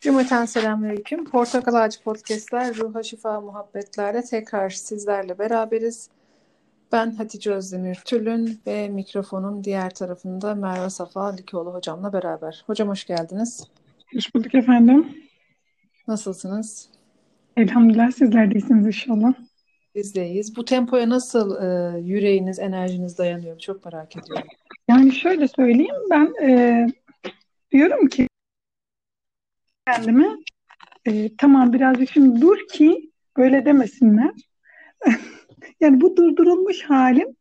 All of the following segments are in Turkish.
Cümleten selamünaleyküm. Portakal Ağacı Podcast'ler, Ruha Şifa Muhabbetler'de tekrar sizlerle beraberiz. Ben Hatice Özdemir Tülün ve mikrofonun diğer tarafında Merve Safa Likoğlu hocamla beraber. Hocam hoş geldiniz. Hoş bulduk efendim. Nasılsınız? Elhamdülillah sizler de iyisiniz inşallah. Biz de iyiyiz. Bu tempoya nasıl e, yüreğiniz, enerjiniz dayanıyor? Çok merak ediyorum. Yani şöyle söyleyeyim ben e, diyorum ki kendime e, tamam birazcık şimdi dur ki böyle demesinler. yani bu durdurulmuş halim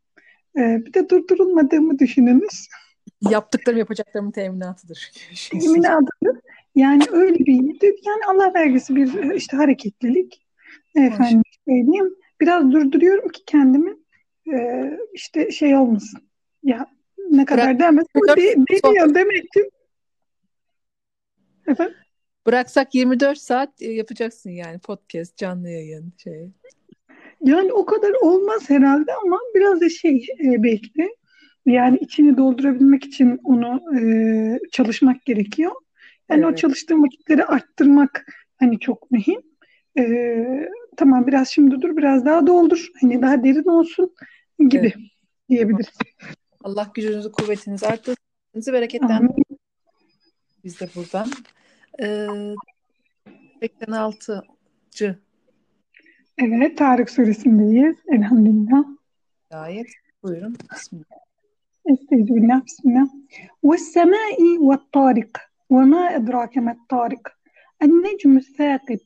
e, bir de durdurulmadığımı düşününüz. Yaptıklarım yapacaklarımın teminatıdır. Teminatıdır. Yani öyle bir yani Allah vergisi bir işte hareketlilik. Efendim söyleyeyim. Biraz durduruyorum ki kendimi e, işte şey olmasın. Ya ne kadar demez. De, deniyor demek ki. Efendim? Bıraksak 24 saat e, yapacaksın yani podcast, canlı yayın şey. Yani o kadar olmaz herhalde ama biraz da şey e, belki yani içini doldurabilmek için onu e, çalışmak gerekiyor. Yani evet. o çalıştığım vakitleri arttırmak hani çok mühim. E, tamam biraz şimdi dur biraz daha doldur. Hani daha derin olsun gibi evet. diyebiliriz. Allah gücünüzü kuvvetinizi arttırsın. bereketlendirin. Biz de buradan. Ee, 86. Evet, Tarık suresindeyiz. Elhamdülillah. Gayet. Buyurun. Bismillah. Estağfirullah. Bismillah. وَالسَّمَاءِ وَالطَّارِقِ وَمَا أَدْرَاكَ مَا الطَّارِقِ النَّجْمُ الثَّاقِبِ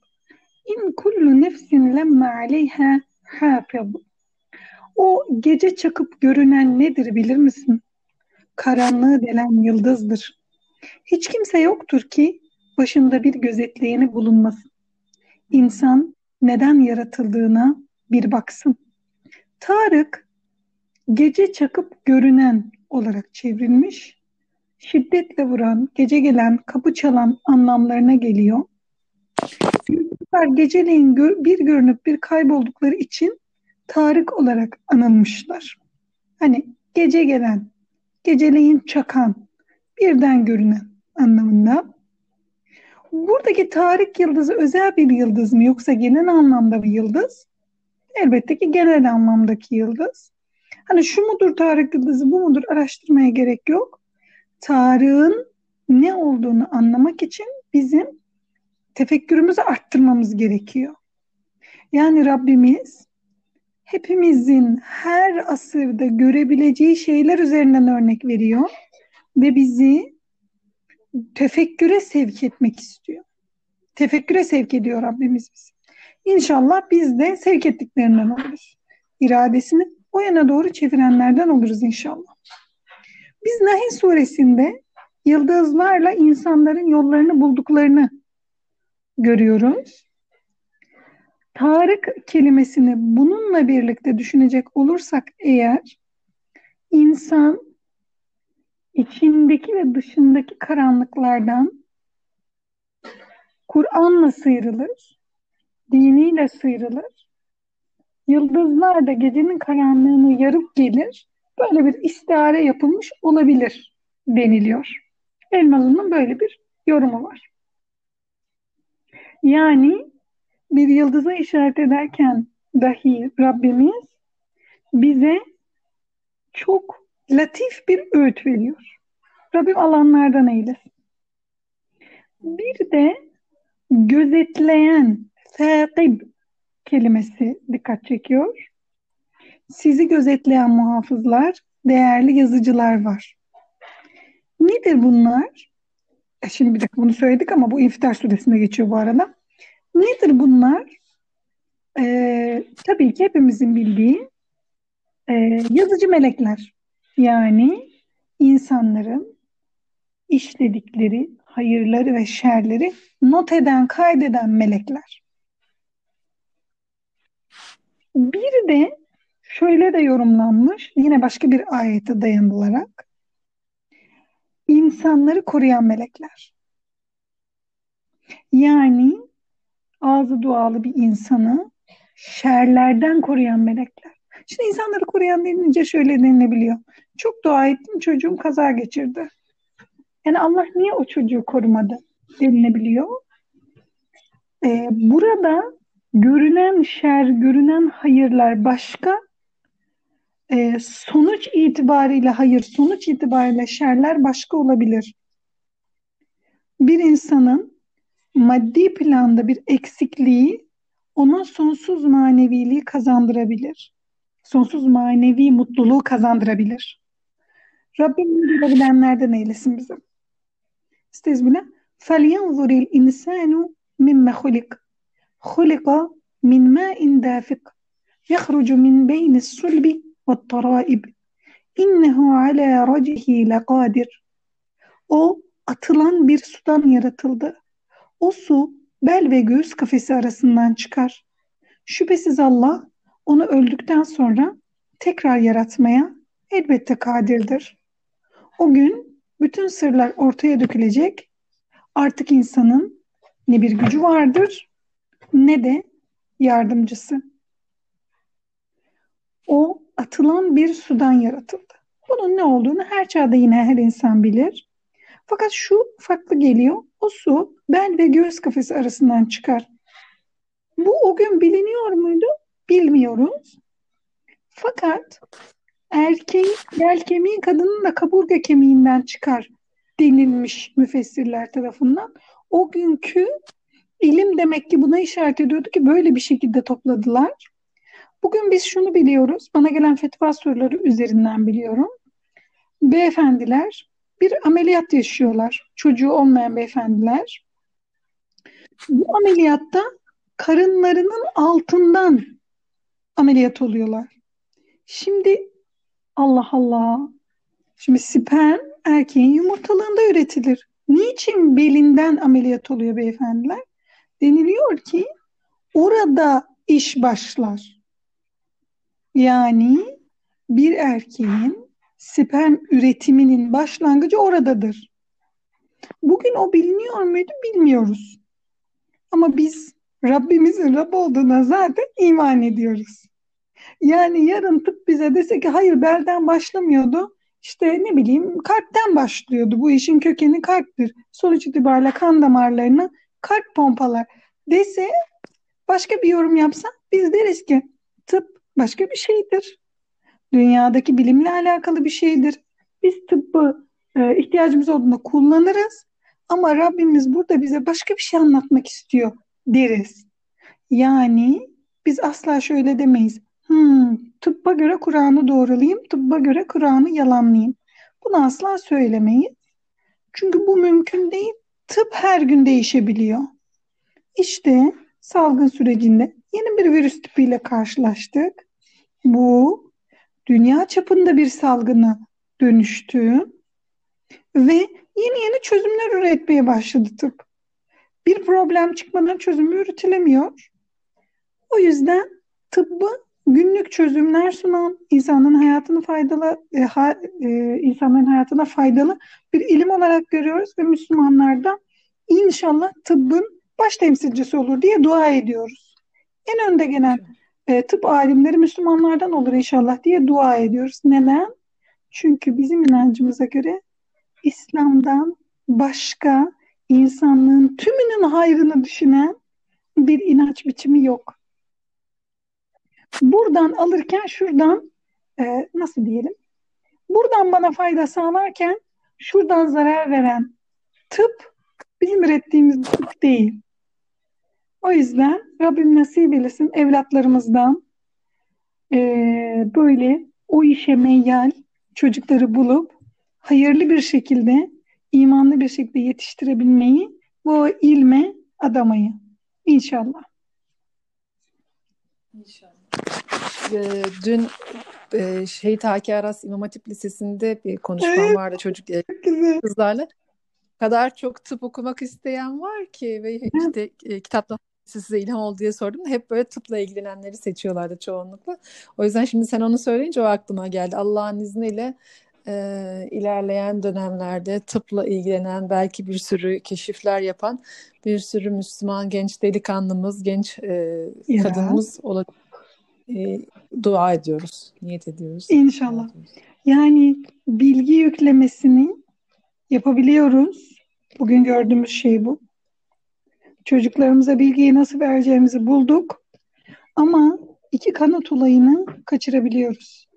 إِنْ كُلُّ نَفْسٍ لَمَّا عَلَيْهَا حَافِظٌ O gece çakıp görünen nedir bilir misin? Karanlığı delen yıldızdır. Hiç kimse yoktur ki başında bir gözetleyeni bulunmasın. İnsan neden yaratıldığına bir baksın. Tarık gece çakıp görünen olarak çevrilmiş, şiddetle vuran, gece gelen, kapı çalan anlamlarına geliyor. Yıldızlar geceleyin bir görünüp bir kayboldukları için Tarık olarak anılmışlar. Hani gece gelen, geceleyin çakan, birden görünen anlamında. Buradaki Tarık yıldızı özel bir yıldız mı yoksa genel anlamda bir yıldız? Elbette ki genel anlamdaki yıldız. Hani şu mudur Tarık yıldızı bu mudur araştırmaya gerek yok. Tarık'ın ne olduğunu anlamak için bizim tefekkürümüzü arttırmamız gerekiyor. Yani Rabbimiz hepimizin her asırda görebileceği şeyler üzerinden örnek veriyor ve bizi tefekküre sevk etmek istiyor. Tefekküre sevk ediyor Rabbimiz bizi. İnşallah biz de sevk ettiklerinden oluruz. İradesini o yana doğru çevirenlerden oluruz inşallah. Biz Nahil suresinde yıldızlarla insanların yollarını bulduklarını görüyoruz. Tarık kelimesini bununla birlikte düşünecek olursak eğer insan içindeki ve dışındaki karanlıklardan Kur'an'la sıyrılır, diniyle sıyrılır. Yıldızlar da gecenin karanlığını yarıp gelir. Böyle bir istihare yapılmış olabilir deniliyor. Elmalı'nın böyle bir yorumu var. Yani bir yıldıza işaret ederken dahi Rabbimiz bize çok latif bir öğüt veriyor. Rabbim alanlardan eylesin. Bir de gözetleyen, takib kelimesi dikkat çekiyor. Sizi gözetleyen muhafızlar, değerli yazıcılar var. Nedir bunlar? E şimdi bir dakika bunu söyledik ama bu İnfitar suresinde geçiyor bu arada. Nedir bunlar? Ee, tabii ki hepimizin bildiği e, yazıcı melekler. Yani insanların işledikleri hayırları ve şerleri not eden, kaydeden melekler. Bir de şöyle de yorumlanmış, yine başka bir ayete dayanılarak, insanları koruyan melekler. Yani ağzı dualı bir insanı şerlerden koruyan melekler. Şimdi insanları koruyan denince şöyle denilebiliyor. Çok dua ettim çocuğum kaza geçirdi. Yani Allah niye o çocuğu korumadı denilebiliyor. e, burada görünen şer, görünen hayırlar başka, e, sonuç itibariyle hayır, sonuç itibariyle şerler başka olabilir. Bir insanın maddi planda bir eksikliği ona sonsuz maneviliği kazandırabilir Sonsuz manevi mutluluğu kazandırabilir. Rabbim bilenlerden eylesin bizi. Estağfirullah. فَلْيَنْظُرِ الْاِنْسَانُ مِمَّ خُلِقَ خُلِقَ مِنْ مَاءٍ دَافِقٍ يَخْرُجُ مِنْ بَيْنِ الصُّلْبِ وَالتَّرَائِبِ اِنَّهُ عَلَى رَجِهِ لَقَادِرٍ O atılan bir sudan yaratıldı. O su bel ve göğüs kafesi arasından çıkar. Şüphesiz Allah onu öldükten sonra tekrar yaratmaya elbette kadirdir. O gün bütün sırlar ortaya dökülecek. Artık insanın ne bir gücü vardır ne de yardımcısı. O atılan bir sudan yaratıldı. Bunun ne olduğunu her çağda yine her insan bilir. Fakat şu farklı geliyor. O su bel ve göğüs kafesi arasından çıkar. Bu o gün biliniyor muydu? Bilmiyoruz. Fakat erkeğin bel kemiği kadının da kaburga kemiğinden çıkar denilmiş müfessirler tarafından. O günkü ilim demek ki buna işaret ediyordu ki böyle bir şekilde topladılar. Bugün biz şunu biliyoruz. Bana gelen fetva soruları üzerinden biliyorum. Beyefendiler bir ameliyat yaşıyorlar. Çocuğu olmayan beyefendiler. Bu ameliyatta karınlarının altından ameliyat oluyorlar. Şimdi Allah Allah. Şimdi sperm erkeğin yumurtalığında üretilir. Niçin belinden ameliyat oluyor beyefendiler? Deniliyor ki orada iş başlar. Yani bir erkeğin sperm üretiminin başlangıcı oradadır. Bugün o biliniyor muydu bilmiyoruz. Ama biz Rabbimizin Rab olduğuna zaten iman ediyoruz. Yani yarın tıp bize dese ki hayır belden başlamıyordu. İşte ne bileyim kalpten başlıyordu. Bu işin kökeni kalptir. Sonuç itibariyle kan damarlarına kalp pompalar dese başka bir yorum yapsa biz deriz ki tıp başka bir şeydir. Dünyadaki bilimle alakalı bir şeydir. Biz tıbbı e, ihtiyacımız olduğunda kullanırız. Ama Rabbimiz burada bize başka bir şey anlatmak istiyor deriz. Yani biz asla şöyle demeyiz. Hmm, tıbba göre Kur'an'ı doğrulayayım, tıbba göre Kur'an'ı yalanlayayım. Bunu asla söylemeyiz. Çünkü bu mümkün değil. Tıp her gün değişebiliyor. İşte salgın sürecinde yeni bir virüs tipiyle karşılaştık. Bu dünya çapında bir salgına dönüştü ve yeni yeni çözümler üretmeye başladı tıp. Bir problem çıkmadan çözümü üretilemiyor. O yüzden tıbbı günlük çözümler sunan, insanın hayatını faydalı, e, ha, e, insanların hayatına faydalı bir ilim olarak görüyoruz ve Müslümanlar da inşallah tıbbın baş temsilcisi olur diye dua ediyoruz. En önde gelen e, tıp alimleri Müslümanlardan olur inşallah diye dua ediyoruz. Neden? Çünkü bizim inancımıza göre İslam'dan başka insanlığın tümünün hayrını düşünen bir inanç biçimi yok. Buradan alırken şuradan e, nasıl diyelim? Buradan bana fayda sağlarken şuradan zarar veren tıp bizim ürettiğimiz tıp değil. O yüzden Rabbim nasip eylesin evlatlarımızdan e, böyle o işe meyyal çocukları bulup hayırlı bir şekilde, imanlı bir şekilde yetiştirebilmeyi bu ilme adamayı. İnşallah. İnşallah. Ee, dün e, Şehit Haki Aras İmam Hatip Lisesi'nde bir konuşmam evet. vardı çocuk kızlarla. kadar çok tıp okumak isteyen var ki ve işte e, kitapta size ilham oldu diye sordum. Hep böyle tıpla ilgilenenleri seçiyorlardı çoğunlukla. O yüzden şimdi sen onu söyleyince o aklıma geldi. Allah'ın izniyle e, ilerleyen dönemlerde tıpla ilgilenen belki bir sürü keşifler yapan bir sürü Müslüman genç delikanlımız, genç e, kadınımız olacak. E, dua ediyoruz, niyet ediyoruz. İnşallah. Yani bilgi yüklemesini yapabiliyoruz. Bugün gördüğümüz şey bu. Çocuklarımıza bilgiyi nasıl vereceğimizi bulduk. Ama iki kanat olayını kaçırabiliyoruz.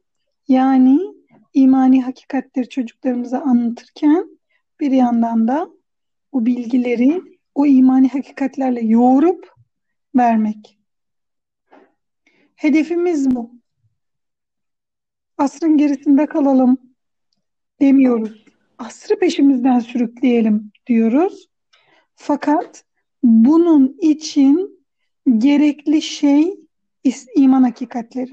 Yani imani hakikatleri çocuklarımıza anlatırken bir yandan da o bilgileri o imani hakikatlerle yoğurup vermek. Hedefimiz bu. Asrın gerisinde kalalım demiyoruz. Asrı peşimizden sürükleyelim diyoruz. Fakat bunun için gerekli şey iman hakikatleri.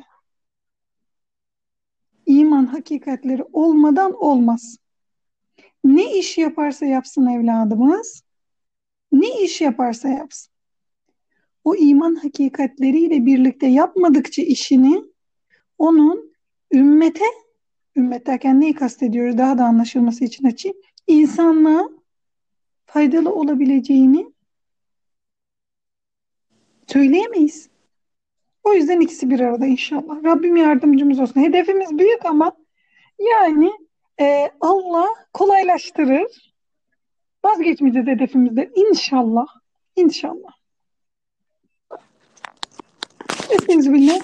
İman hakikatleri olmadan olmaz. Ne iş yaparsa yapsın evladımız, ne iş yaparsa yapsın. O iman hakikatleriyle birlikte yapmadıkça işini onun ümmete, ümmet derken neyi kastediyoruz daha da anlaşılması için açayım, insanlığa faydalı olabileceğini söyleyemeyiz. O yüzden ikisi bir arada inşallah. Rabbim yardımcımız olsun. Hedefimiz büyük ama yani e, Allah kolaylaştırır. Vazgeçmeyeceğiz hedefimizde inşallah. İnşallah. Bismillah.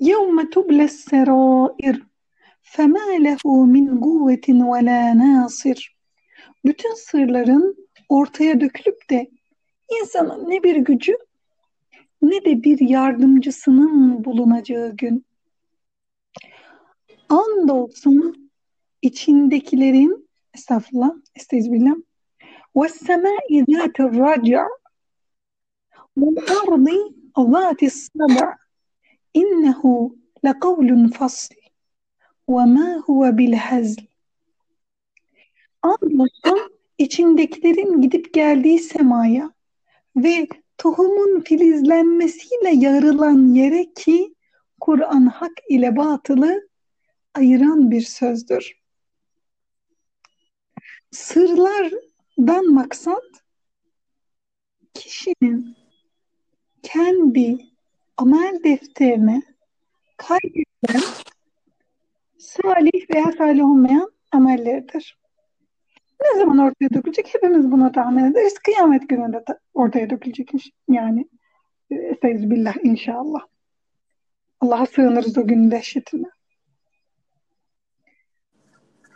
يَوْمَ تُبْلَ السَّرَائِرِ فَمَا لَهُ مِنْ قُوَّةٍ وَلَا نَاصِرٍ Bütün sırların ortaya dökülüp de insanın ne bir gücü ne de bir yardımcısının bulunacağı gün. Andolsun içindekilerin estağfurullah, estağfirullah. Ve semai zâti raca ve ardı zâti sab'a. İnnehu lekavlun fasl ve ma huve bil hazl. Andolsun içindekilerin gidip geldiği semaya ve tohumun filizlenmesiyle yarılan yere ki Kur'an hak ile batılı ayıran bir sözdür. Sırlardan maksat kişinin kendi amel defterine kaydedilen salih veya salih olmayan amelleridir. Ne zaman ortaya dökülecek? Hepimiz buna tahmin ederiz. Kıyamet gününde ortaya dökülecek yani. Estağfirullah inşallah. Allah'a sığınırız o günün dehşetine.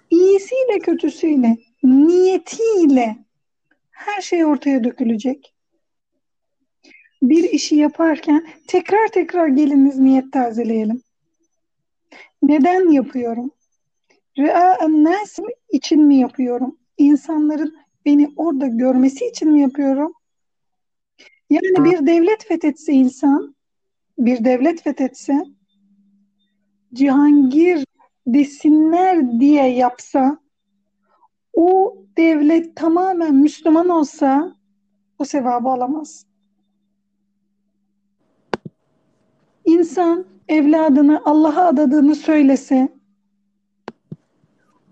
İyisiyle kötüsüyle, niyetiyle her şey ortaya dökülecek. Bir işi yaparken tekrar tekrar geliniz niyet tazeleyelim. Neden yapıyorum? Nas için mi yapıyorum? İnsanların beni orada görmesi için mi yapıyorum? Yani bir devlet fethetse insan, bir devlet fethetse, Cihangir desinler diye yapsa, o devlet tamamen Müslüman olsa, o sevabı alamaz. İnsan evladını Allah'a adadığını söylese,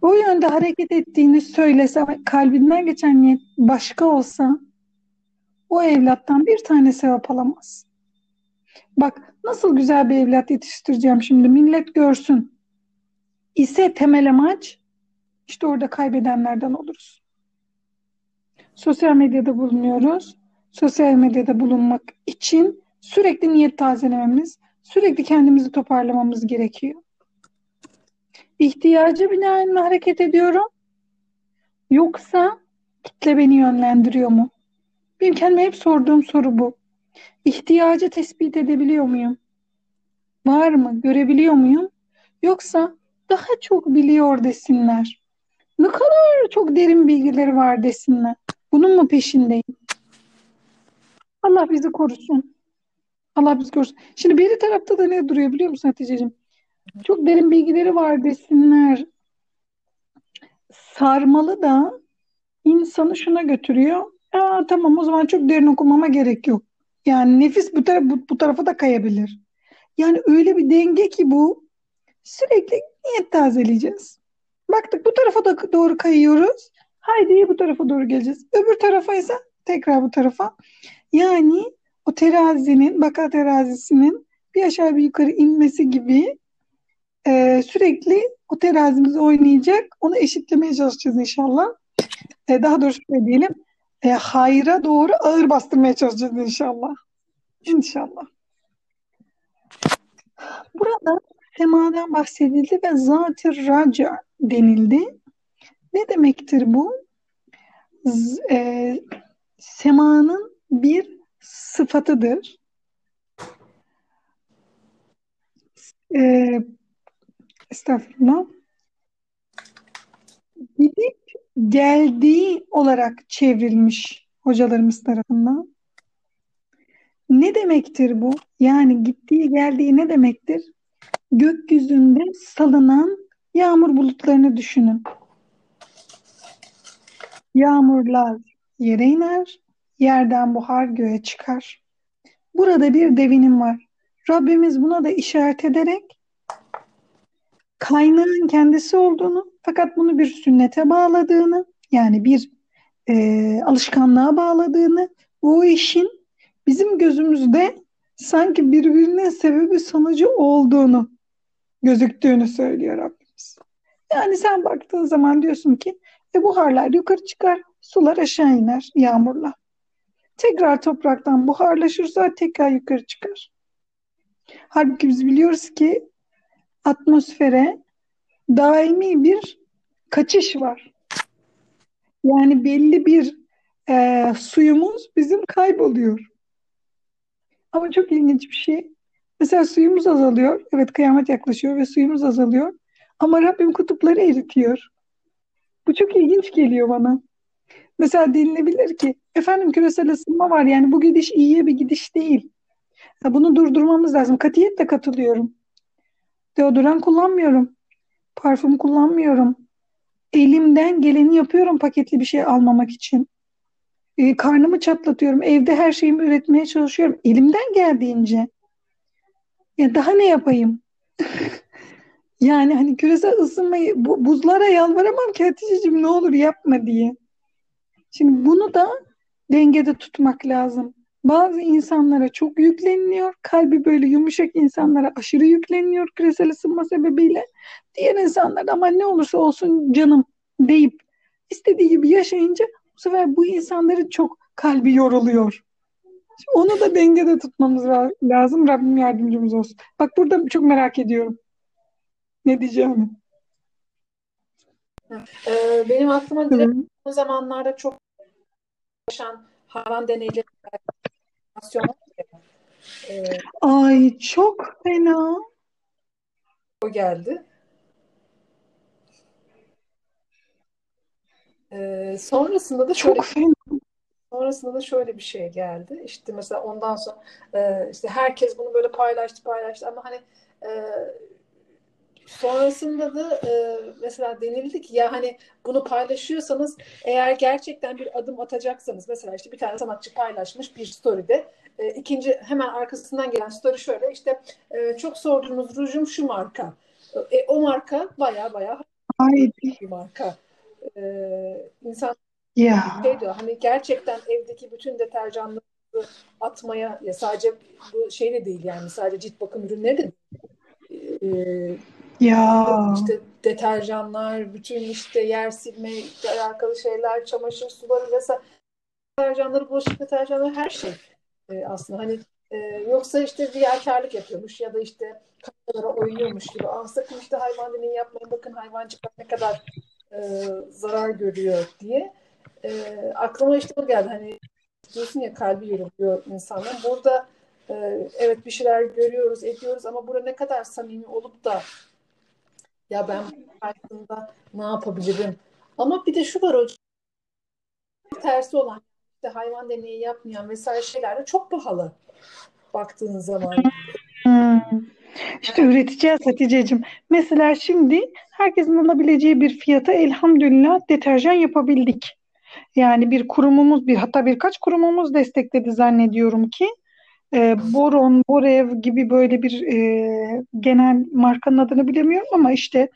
o yönde hareket ettiğini söylese, kalbinden geçen niyet başka olsa, o evlattan bir tane sevap alamaz. Bak nasıl güzel bir evlat yetiştireceğim şimdi millet görsün. İse temel amaç işte orada kaybedenlerden oluruz. Sosyal medyada bulunuyoruz. Sosyal medyada bulunmak için sürekli niyet tazelememiz, sürekli kendimizi toparlamamız gerekiyor. İhtiyacı binaen mi hareket ediyorum? Yoksa kitle beni yönlendiriyor mu? Benim kendime hep sorduğum soru bu. İhtiyacı tespit edebiliyor muyum? Var mı? Görebiliyor muyum? Yoksa daha çok biliyor desinler. Ne kadar çok derin bilgileri var desinler. Bunun mu peşindeyim? Allah bizi korusun. Allah bizi korusun. Şimdi bir tarafta da ne duruyor biliyor musun Hatice'ciğim? Çok derin bilgileri var desinler. Sarmalı da insanı şuna götürüyor. Aa, tamam o zaman çok derin okumama gerek yok. Yani nefis bu, tara bu, bu tarafa da kayabilir. Yani öyle bir denge ki bu sürekli niyet tazeleyeceğiz. Baktık bu tarafa da doğru kayıyoruz. Haydi bu tarafa doğru geleceğiz. Öbür tarafa ise tekrar bu tarafa. Yani o terazinin, baka terazisinin bir aşağı bir yukarı inmesi gibi e, sürekli o terazimiz oynayacak. Onu eşitlemeye çalışacağız inşallah. E, daha doğrusu şöyle diyelim. e, hayra doğru ağır bastırmaya çalışacağız inşallah. İnşallah. Burada semadan bahsedildi ve zat-ı raca denildi. Ne demektir bu? Z, e, semanın bir sıfatıdır. E, estağfurullah. Gidip geldiği olarak çevrilmiş hocalarımız tarafından. Ne demektir bu? Yani gittiği geldiği ne demektir? Gökyüzünde salınan yağmur bulutlarını düşünün. Yağmurlar yere iner, yerden buhar göğe çıkar. Burada bir devinim var. Rabbimiz buna da işaret ederek kaynağın kendisi olduğunu fakat bunu bir sünnete bağladığını yani bir e, alışkanlığa bağladığını o işin bizim gözümüzde sanki birbirinin sebebi sonucu olduğunu gözüktüğünü söylüyor Rabbimiz. Yani sen baktığın zaman diyorsun ki e, buharlar yukarı çıkar, sular aşağı iner yağmurla. Tekrar topraktan buharlaşırsa tekrar yukarı çıkar. Halbuki biz biliyoruz ki atmosfere daimi bir kaçış var. Yani belli bir e, suyumuz bizim kayboluyor. Ama çok ilginç bir şey. Mesela suyumuz azalıyor. Evet kıyamet yaklaşıyor ve suyumuz azalıyor. Ama Rabbim kutupları eritiyor. Bu çok ilginç geliyor bana. Mesela denilebilir ki efendim küresel ısınma var yani bu gidiş iyiye bir gidiş değil. Bunu durdurmamız lazım. Katiyetle katılıyorum. Deodorant kullanmıyorum. Parfüm kullanmıyorum. Elimden geleni yapıyorum paketli bir şey almamak için. E, karnımı çatlatıyorum. Evde her şeyimi üretmeye çalışıyorum. Elimden geldiğince. Ya daha ne yapayım? yani hani küresel ısınmayı bu, buzlara yalvaramam ki Hatice'cim ne olur yapma diye. Şimdi bunu da dengede tutmak lazım. Bazı insanlara çok yükleniliyor. Kalbi böyle yumuşak insanlara aşırı yükleniliyor küresel ısınma sebebiyle. Diğer insanlar ama ne olursa olsun canım deyip istediği gibi yaşayınca bu sefer bu insanların çok kalbi yoruluyor. Şimdi onu da dengede tutmamız lazım. Rabbim yardımcımız olsun. Bak burada çok merak ediyorum. Ne diyeceğimi. Ee, benim aklıma direkt o zamanlarda çok yaşan hayvan deneyleri ee, Ay çok fena. O geldi. Ee, sonrasında da şöyle çok fena. Sonrasında da şöyle bir şey geldi. İşte mesela ondan sonra e, işte herkes bunu böyle paylaştı paylaştı ama hani e, sonrasında da e, mesela denildi ki ya hani bunu paylaşıyorsanız eğer gerçekten bir adım atacaksanız mesela işte bir tane sanatçı paylaşmış bir story'de e, ikinci hemen arkasından gelen story şöyle işte e, çok sorduğunuz rujum şu marka. E, o marka baya baya bir marka. E, insan ya. şey diyor hani gerçekten evdeki bütün deterjanları atmaya ya sadece bu şey de değil yani sadece cilt bakım ürünleri de. E, ya. işte deterjanlar, bütün işte yer silme alakalı şeyler, çamaşır suları vesaire deterjanları, bulaşık deterjanları her şey e, aslında hani e, yoksa işte riyakarlık yapıyormuş ya da işte kameralara oynuyormuş gibi. Aa, sakın işte hayvan deneyi yapmayın bakın hayvancık ne kadar e, zarar görüyor diye. E, aklıma işte bu geldi hani diyorsun ya kalbi yoruluyor insanlar. Burada e, evet bir şeyler görüyoruz, ediyoruz ama burada ne kadar samimi olup da ya ben karşısında ne yapabilirim? Ama bir de şu var hocam tersi olan işte hayvan deneyi yapmayan vesaire şeyler de çok pahalı baktığın zaman. Hmm. İşte üreteceğiz Hatice'cim. Mesela şimdi herkesin alabileceği bir fiyata elhamdülillah deterjan yapabildik. Yani bir kurumumuz, bir hatta birkaç kurumumuz destekledi zannediyorum ki. E, Boron, Borev gibi böyle bir e, genel markanın adını bilemiyorum ama işte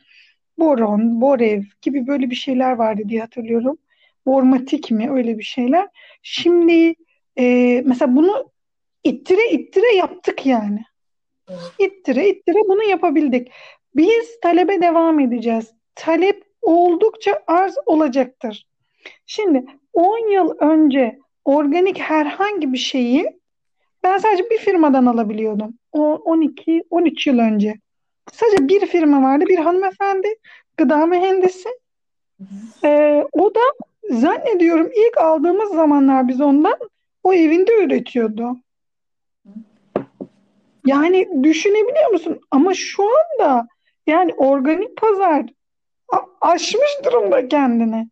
Boron, Borev gibi böyle bir şeyler vardı diye hatırlıyorum. Bormatik mi öyle bir şeyler. Şimdi e, mesela bunu ittire ittire yaptık yani. İttire ittire bunu yapabildik. Biz talebe devam edeceğiz. Talep oldukça arz olacaktır. Şimdi 10 yıl önce organik herhangi bir şeyi ben sadece bir firmadan alabiliyordum. O 12 13 yıl önce. Sadece bir firma vardı, bir hanımefendi, gıda mühendisi. Ee, o da zannediyorum ilk aldığımız zamanlar biz ondan o evinde üretiyordu. Yani düşünebiliyor musun? Ama şu anda yani organik pazar aşmış durumda kendini.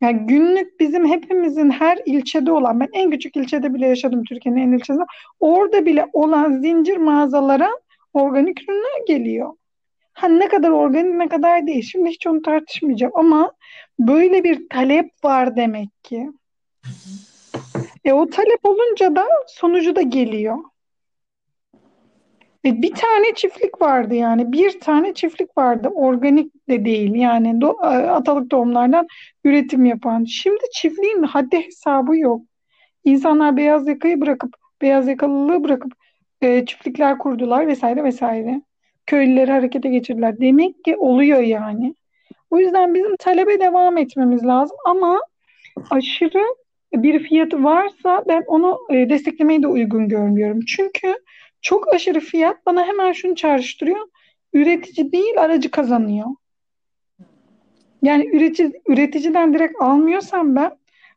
Yani günlük bizim hepimizin her ilçede olan, ben en küçük ilçede bile yaşadım Türkiye'nin en ilçesinde. Orada bile olan zincir mağazalara organik ürünler geliyor. Ha ne kadar organik ne kadar değil. Şimdi hiç onu tartışmayacağım ama böyle bir talep var demek ki. E o talep olunca da sonucu da geliyor. E bir tane çiftlik vardı yani. Bir tane çiftlik vardı. Organik de değil yani do atalık tohumlardan üretim yapan. Şimdi çiftliğin haddi hesabı yok. İnsanlar beyaz yakayı bırakıp, beyaz yakalılığı bırakıp e, çiftlikler kurdular vesaire vesaire. Köylüleri harekete geçirdiler. Demek ki oluyor yani. O yüzden bizim talebe devam etmemiz lazım ama aşırı bir fiyatı varsa ben onu e, desteklemeyi de uygun görmüyorum. Çünkü çok aşırı fiyat bana hemen şunu çağrıştırıyor. Üretici değil aracı kazanıyor. Yani üretici, üreticiden direkt almıyorsam ben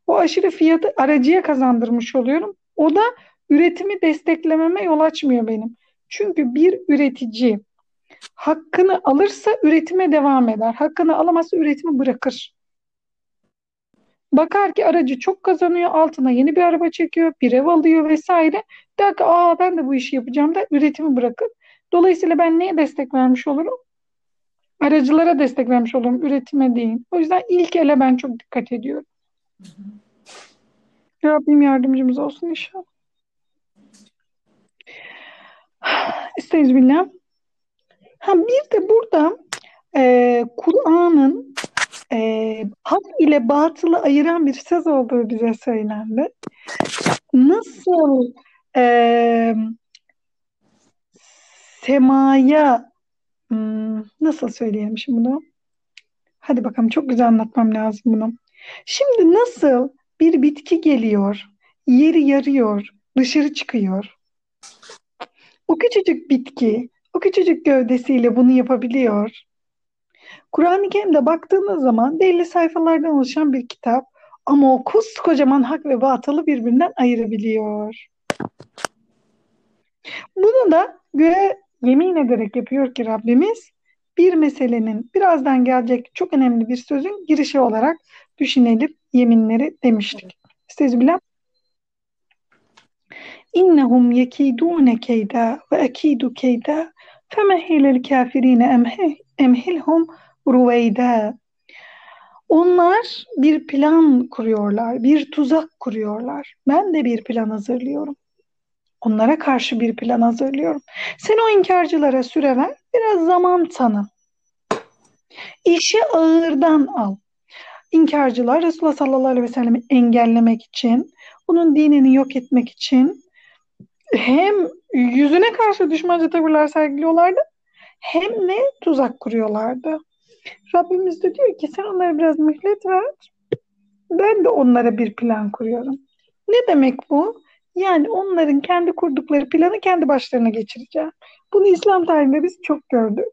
o aşırı fiyatı aracıya kazandırmış oluyorum. O da üretimi desteklememe yol açmıyor benim. Çünkü bir üretici hakkını alırsa üretime devam eder. Hakkını alamazsa üretimi bırakır. Bakar ki aracı çok kazanıyor, altına yeni bir araba çekiyor, bir ev alıyor vesaire. Der ki aa ben de bu işi yapacağım da üretimi bırakır. Dolayısıyla ben neye destek vermiş olurum? Aracılara destek vermiş olurum, üretime değil. O yüzden ilk ele ben çok dikkat ediyorum. Rabbim yardımcımız olsun inşallah. Estağfirullah. Ha bir de burada e, Kur'an'ın hak ile batılı ayıran bir söz olduğu bize söylendi. Nasıl e, semaya hmm, nasıl söyleyeyim şimdi bunu? Hadi bakalım çok güzel anlatmam lazım bunu. Şimdi nasıl bir bitki geliyor, yeri yarıyor, dışarı çıkıyor. O küçücük bitki, o küçücük gövdesiyle bunu yapabiliyor. Kur'an-ı Kerim'de baktığınız zaman belli sayfalardan oluşan bir kitap ama o kocaman hak ve batılı birbirinden ayırabiliyor. Bunu da göre yemin ederek yapıyor ki Rabbimiz bir meselenin birazdan gelecek çok önemli bir sözün girişi olarak düşünelim yeminleri demiştik. Estağfirullah. İnnehum yekidune keyda ve ekidu keyda femehilel kafirine emhilhum ruveyda. Onlar bir plan kuruyorlar, bir tuzak kuruyorlar. Ben de bir plan hazırlıyorum. Onlara karşı bir plan hazırlıyorum. Sen o inkarcılara süre ver, biraz zaman tanı. İşi ağırdan al. İnkarcılar Resulullah sallallahu aleyhi ve sellem'i engellemek için, onun dinini yok etmek için hem yüzüne karşı düşmanca tavırlar sergiliyorlardı hem de tuzak kuruyorlardı. Rabbimiz de diyor ki sen onlara biraz mühlet ver. Ben de onlara bir plan kuruyorum. Ne demek bu? Yani onların kendi kurdukları planı kendi başlarına geçireceğim. Bunu İslam tarihinde biz çok gördük.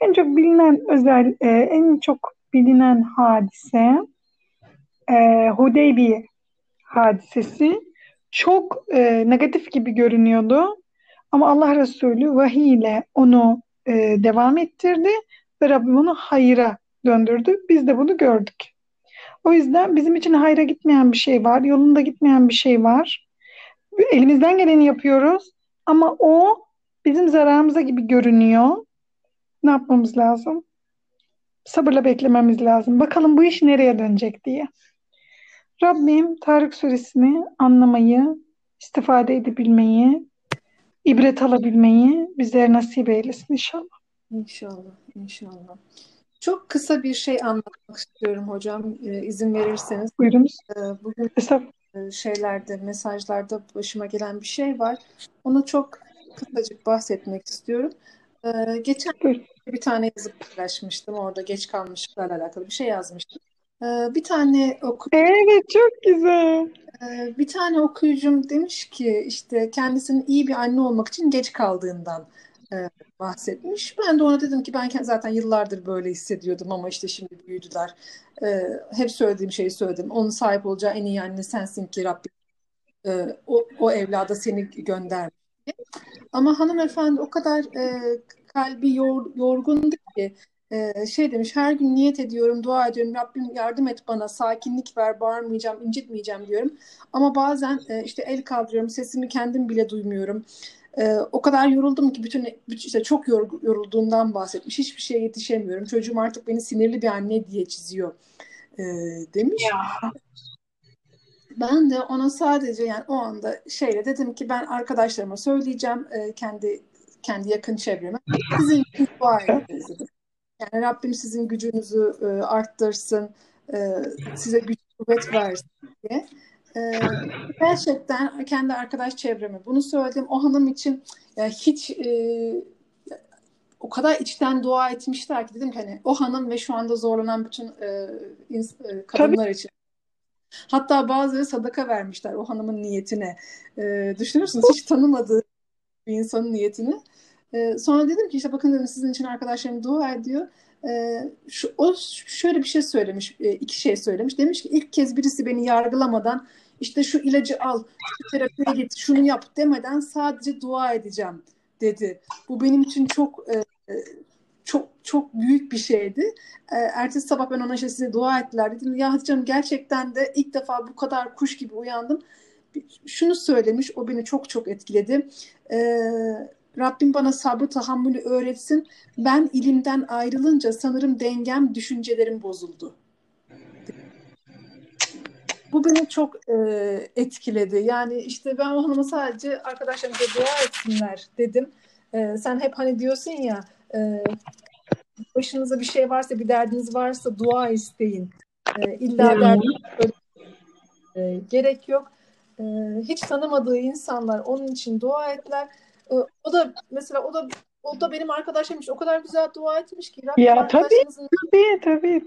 En çok bilinen özel, e, en çok bilinen hadise e, Hudeybiye hadisesi. Çok e, negatif gibi görünüyordu. Ama Allah Resulü vahiy ile onu e, devam ettirdi ve Rabbim onu hayra döndürdü. Biz de bunu gördük. O yüzden bizim için hayra gitmeyen bir şey var, yolunda gitmeyen bir şey var. Elimizden geleni yapıyoruz ama o bizim zararımıza gibi görünüyor. Ne yapmamız lazım? Sabırla beklememiz lazım. Bakalım bu iş nereye dönecek diye. Rabbim Tarık suresini anlamayı, istifade edebilmeyi, ibret alabilmeyi bizlere nasip eylesin inşallah. İnşallah, inşallah. Çok kısa bir şey anlatmak istiyorum hocam, ee, izin verirseniz. Buyurunuz. Ee, bugün e, şeylerde, mesajlarda başıma gelen bir şey var. Onu çok kısacık bahsetmek istiyorum. Ee, geçen Buyurun. bir tane yazı paylaşmıştım. Orada geç kalmışlıklarla alakalı bir şey yazmıştım. Ee, bir tane oku Evet çok güzel. e, bir tane okuyucum demiş ki işte kendisinin iyi bir anne olmak için geç kaldığından e, bahsetmiş. Ben de ona dedim ki ben zaten yıllardır böyle hissediyordum ama işte şimdi büyüdüler. E, hep söylediğim şeyi söyledim. Onun sahip olacağı en iyi anne sensin ki Rabbim e, o, o evlada seni göndermiş. Ama hanımefendi o kadar e, kalbi yor, yorgundu ki e, şey demiş her gün niyet ediyorum, dua ediyorum. Rabbim yardım et bana, sakinlik ver, bağırmayacağım, incitmeyeceğim diyorum. Ama bazen e, işte el kaldırıyorum, sesimi kendim bile duymuyorum. E, o kadar yoruldum ki bütün, işte çok yor- yorulduğundan bahsetmiş. Hiçbir şeye yetişemiyorum. Çocuğum artık beni sinirli bir anne diye çiziyor e, demiş. Ya. Ben de ona sadece yani o anda şeyle dedim ki ben arkadaşlarıma söyleyeceğim e, kendi kendi yakın çevreme. Sizin için dua edeceğiz dedim. Yani Rabbim sizin gücünüzü e, arttırsın, e, size güç kuvvet versin diye. E, gerçekten kendi arkadaş çevreme bunu söyledim. O hanım için ya hiç e, o kadar içten dua etmişler ki dedim ki hani o hanım ve şu anda zorlanan bütün e, ins- e, Tabii kadınlar için. Hatta bazıları sadaka vermişler o hanımın niyetine. E, düşünür müsünüz? Hiç tanımadığı bir insanın niyetini. E, sonra dedim ki işte bakın dedim sizin için arkadaşlarım dua ediyor. E, şu, o şöyle bir şey söylemiş, e, iki şey söylemiş. Demiş ki ilk kez birisi beni yargılamadan işte şu ilacı al, şu terapiye git, şunu yap demeden sadece dua edeceğim dedi. Bu benim için çok e, e, çok çok büyük bir şeydi. E, ertesi sabah ben ona işte size dua ettiler dedim. Ya Hatice gerçekten de ilk defa bu kadar kuş gibi uyandım. Şunu söylemiş, o beni çok çok etkiledi. E, Rabbim bana sabrı tahammülü öğretsin. Ben ilimden ayrılınca sanırım dengem, düşüncelerim bozuldu. Bu beni çok e, etkiledi. Yani işte ben o hanıma sadece arkadaşlarımıza dua etsinler dedim. E, sen hep hani diyorsun ya e, başınıza bir şey varsa, bir derdiniz varsa dua isteyin. E, illa derdiniz e, gerek yok. E, hiç tanımadığı insanlar onun için dua ettiler. E, o da mesela o da o da benim arkadaşım o kadar güzel dua etmiş ki Rabbim Ya tabii tabii tabii.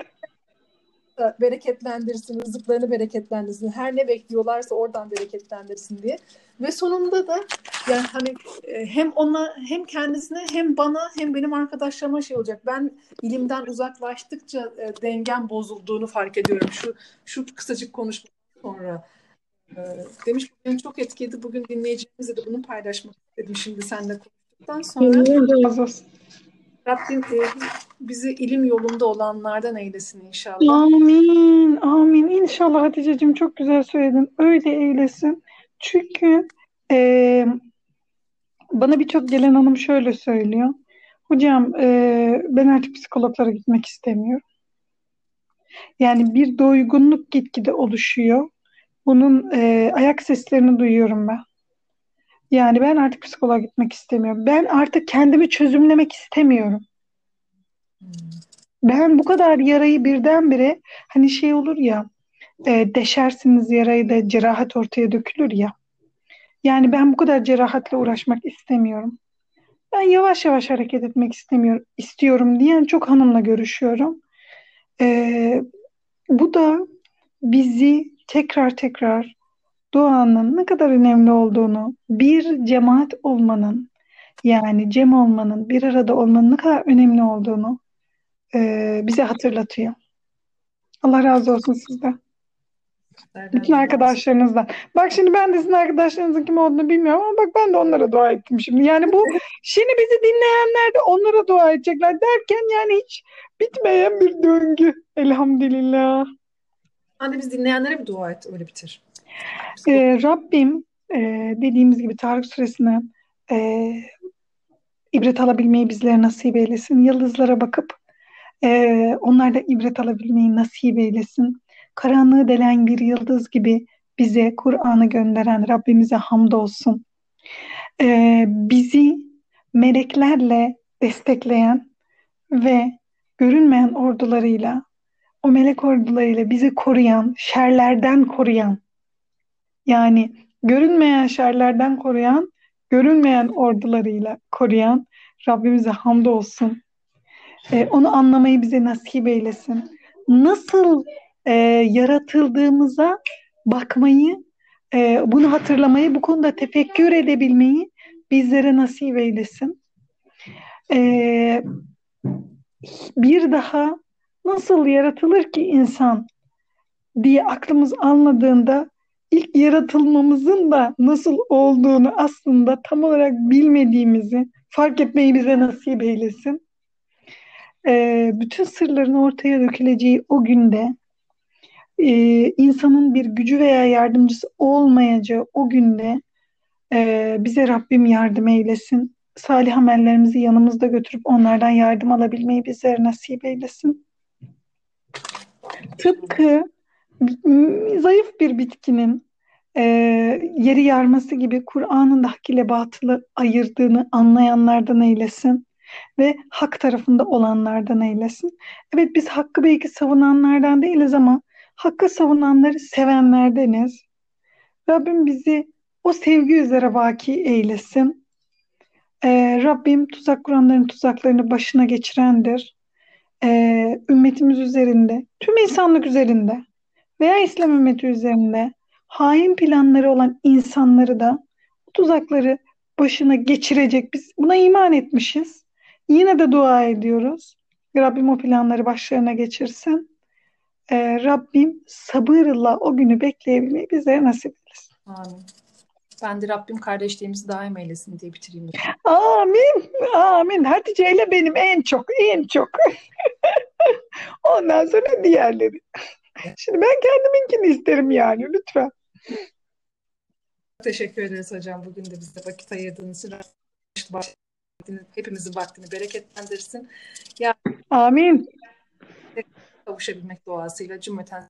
Bereketlendirsin, rızıklarını bereketlendirsin. Her ne bekliyorlarsa oradan bereketlendirsin diye. Ve sonunda da yani hani e, hem ona hem kendisine hem bana hem benim arkadaşlarıma şey olacak. Ben ilimden uzaklaştıkça e, dengem bozulduğunu fark ediyorum. Şu şu kısacık konuşmadan sonra. E, demiş beni çok etkiledi. Bugün dinleyicilerimizle de bunu paylaşmak istedim. Şimdi seninle konuştuktan sonra. Rabbim bizi ilim yolunda olanlardan eylesin inşallah. Amin, amin. İnşallah Hatice'cim çok güzel söyledin. Öyle eylesin. Çünkü e, bana birçok gelen hanım şöyle söylüyor. Hocam e, ben artık psikologlara gitmek istemiyorum. Yani bir doygunluk gitgide oluşuyor. Bunun e, ayak seslerini duyuyorum ben. Yani ben artık psikoloğa gitmek istemiyorum. Ben artık kendimi çözümlemek istemiyorum. Hmm. Ben bu kadar yarayı birdenbire hani şey olur ya e, deşersiniz yarayı da cerahat ortaya dökülür ya. Yani ben bu kadar cerahatle uğraşmak istemiyorum. Ben yavaş yavaş hareket etmek istemiyorum, istiyorum diyen çok hanımla görüşüyorum. E, bu da bizi tekrar tekrar duanın ne kadar önemli olduğunu, bir cemaat olmanın yani cem olmanın, bir arada olmanın ne kadar önemli olduğunu e, bize hatırlatıyor. Allah razı olsun sizden. Bütün arkadaşlarınızdan. Bak şimdi ben de sizin arkadaşlarınızın kim olduğunu bilmiyorum ama bak ben de onlara dua ettim şimdi. Yani bu şimdi bizi dinleyenler de onlara dua edecekler derken yani hiç bitmeyen bir döngü. Elhamdülillah. Hadi biz dinleyenlere bir dua et, öyle bitir. Ee, Rabbim e, dediğimiz gibi Tarık suresinden e, ibret alabilmeyi bizlere nasip eylesin. Yıldızlara bakıp e, onlar da ibret alabilmeyi nasip eylesin. Karanlığı delen bir yıldız gibi bize Kur'an'ı gönderen Rabbimize hamdolsun. E, bizi meleklerle destekleyen ve görünmeyen ordularıyla, o melek ordularıyla bizi koruyan, şerlerden koruyan, yani görünmeyen şerlerden koruyan, görünmeyen ordularıyla koruyan Rabbimize hamdolsun. Ee, onu anlamayı bize nasip eylesin. Nasıl e, yaratıldığımıza bakmayı, e, bunu hatırlamayı, bu konuda tefekkür edebilmeyi bizlere nasip eylesin. E, bir daha nasıl yaratılır ki insan diye aklımız almadığında ilk yaratılmamızın da nasıl olduğunu aslında tam olarak bilmediğimizi fark etmeyi bize nasip eylesin. Ee, bütün sırların ortaya döküleceği o günde e, insanın bir gücü veya yardımcısı olmayacağı o günde e, bize Rabbim yardım eylesin. Salih amellerimizi yanımızda götürüp onlardan yardım alabilmeyi bize nasip eylesin. Tıpkı zayıf bir bitkinin e, yeri yarması gibi Kur'an'ın da hak ile batılı ayırdığını anlayanlardan eylesin ve hak tarafında olanlardan eylesin. Evet biz hakkı belki savunanlardan değiliz ama hakkı savunanları sevenlerdeniz. Rabbim bizi o sevgi üzere vaki eylesin. Ee, Rabbim tuzak kuranların tuzaklarını başına geçirendir. Ee, ümmetimiz üzerinde, tüm insanlık üzerinde veya İslam ümmeti üzerinde hain planları olan insanları da bu tuzakları başına geçirecek. Biz buna iman etmişiz. Yine de dua ediyoruz. Rabbim o planları başlarına geçirsin. Ee, Rabbim sabırla o günü bekleyebilmeyi bize nasip etsin. Amin. Ben de Rabbim kardeşliğimizi daim eylesin diye bitireyim. Amin. Amin. Hatice ile benim en çok, en çok. Ondan sonra diğerleri. Şimdi ben kendiminkini isterim yani lütfen. Teşekkür ederiz hocam. Bugün de bize vakit ayırdığınız için hepimizin vaktini bereketlendirsin. Ya, Amin. Kavuşabilmek duasıyla cümleten